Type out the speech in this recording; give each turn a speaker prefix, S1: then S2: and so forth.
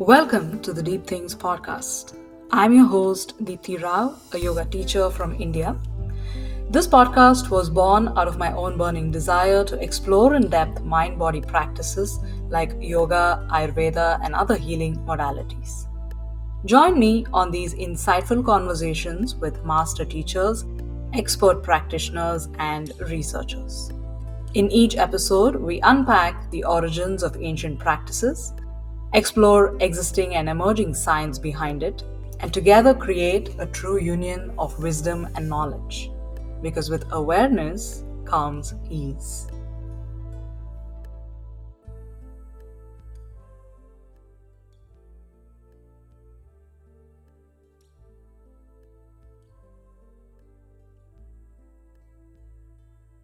S1: Welcome to the Deep Things podcast. I'm your host, Deepthi Rao, a yoga teacher from India. This podcast was born out of my own burning desire to explore in depth mind body practices like yoga, Ayurveda, and other healing modalities. Join me on these insightful conversations with master teachers, expert practitioners, and researchers. In each episode, we unpack the origins of ancient practices explore existing and emerging science behind it, and together create a true union of wisdom and knowledge. Because with awareness comes ease.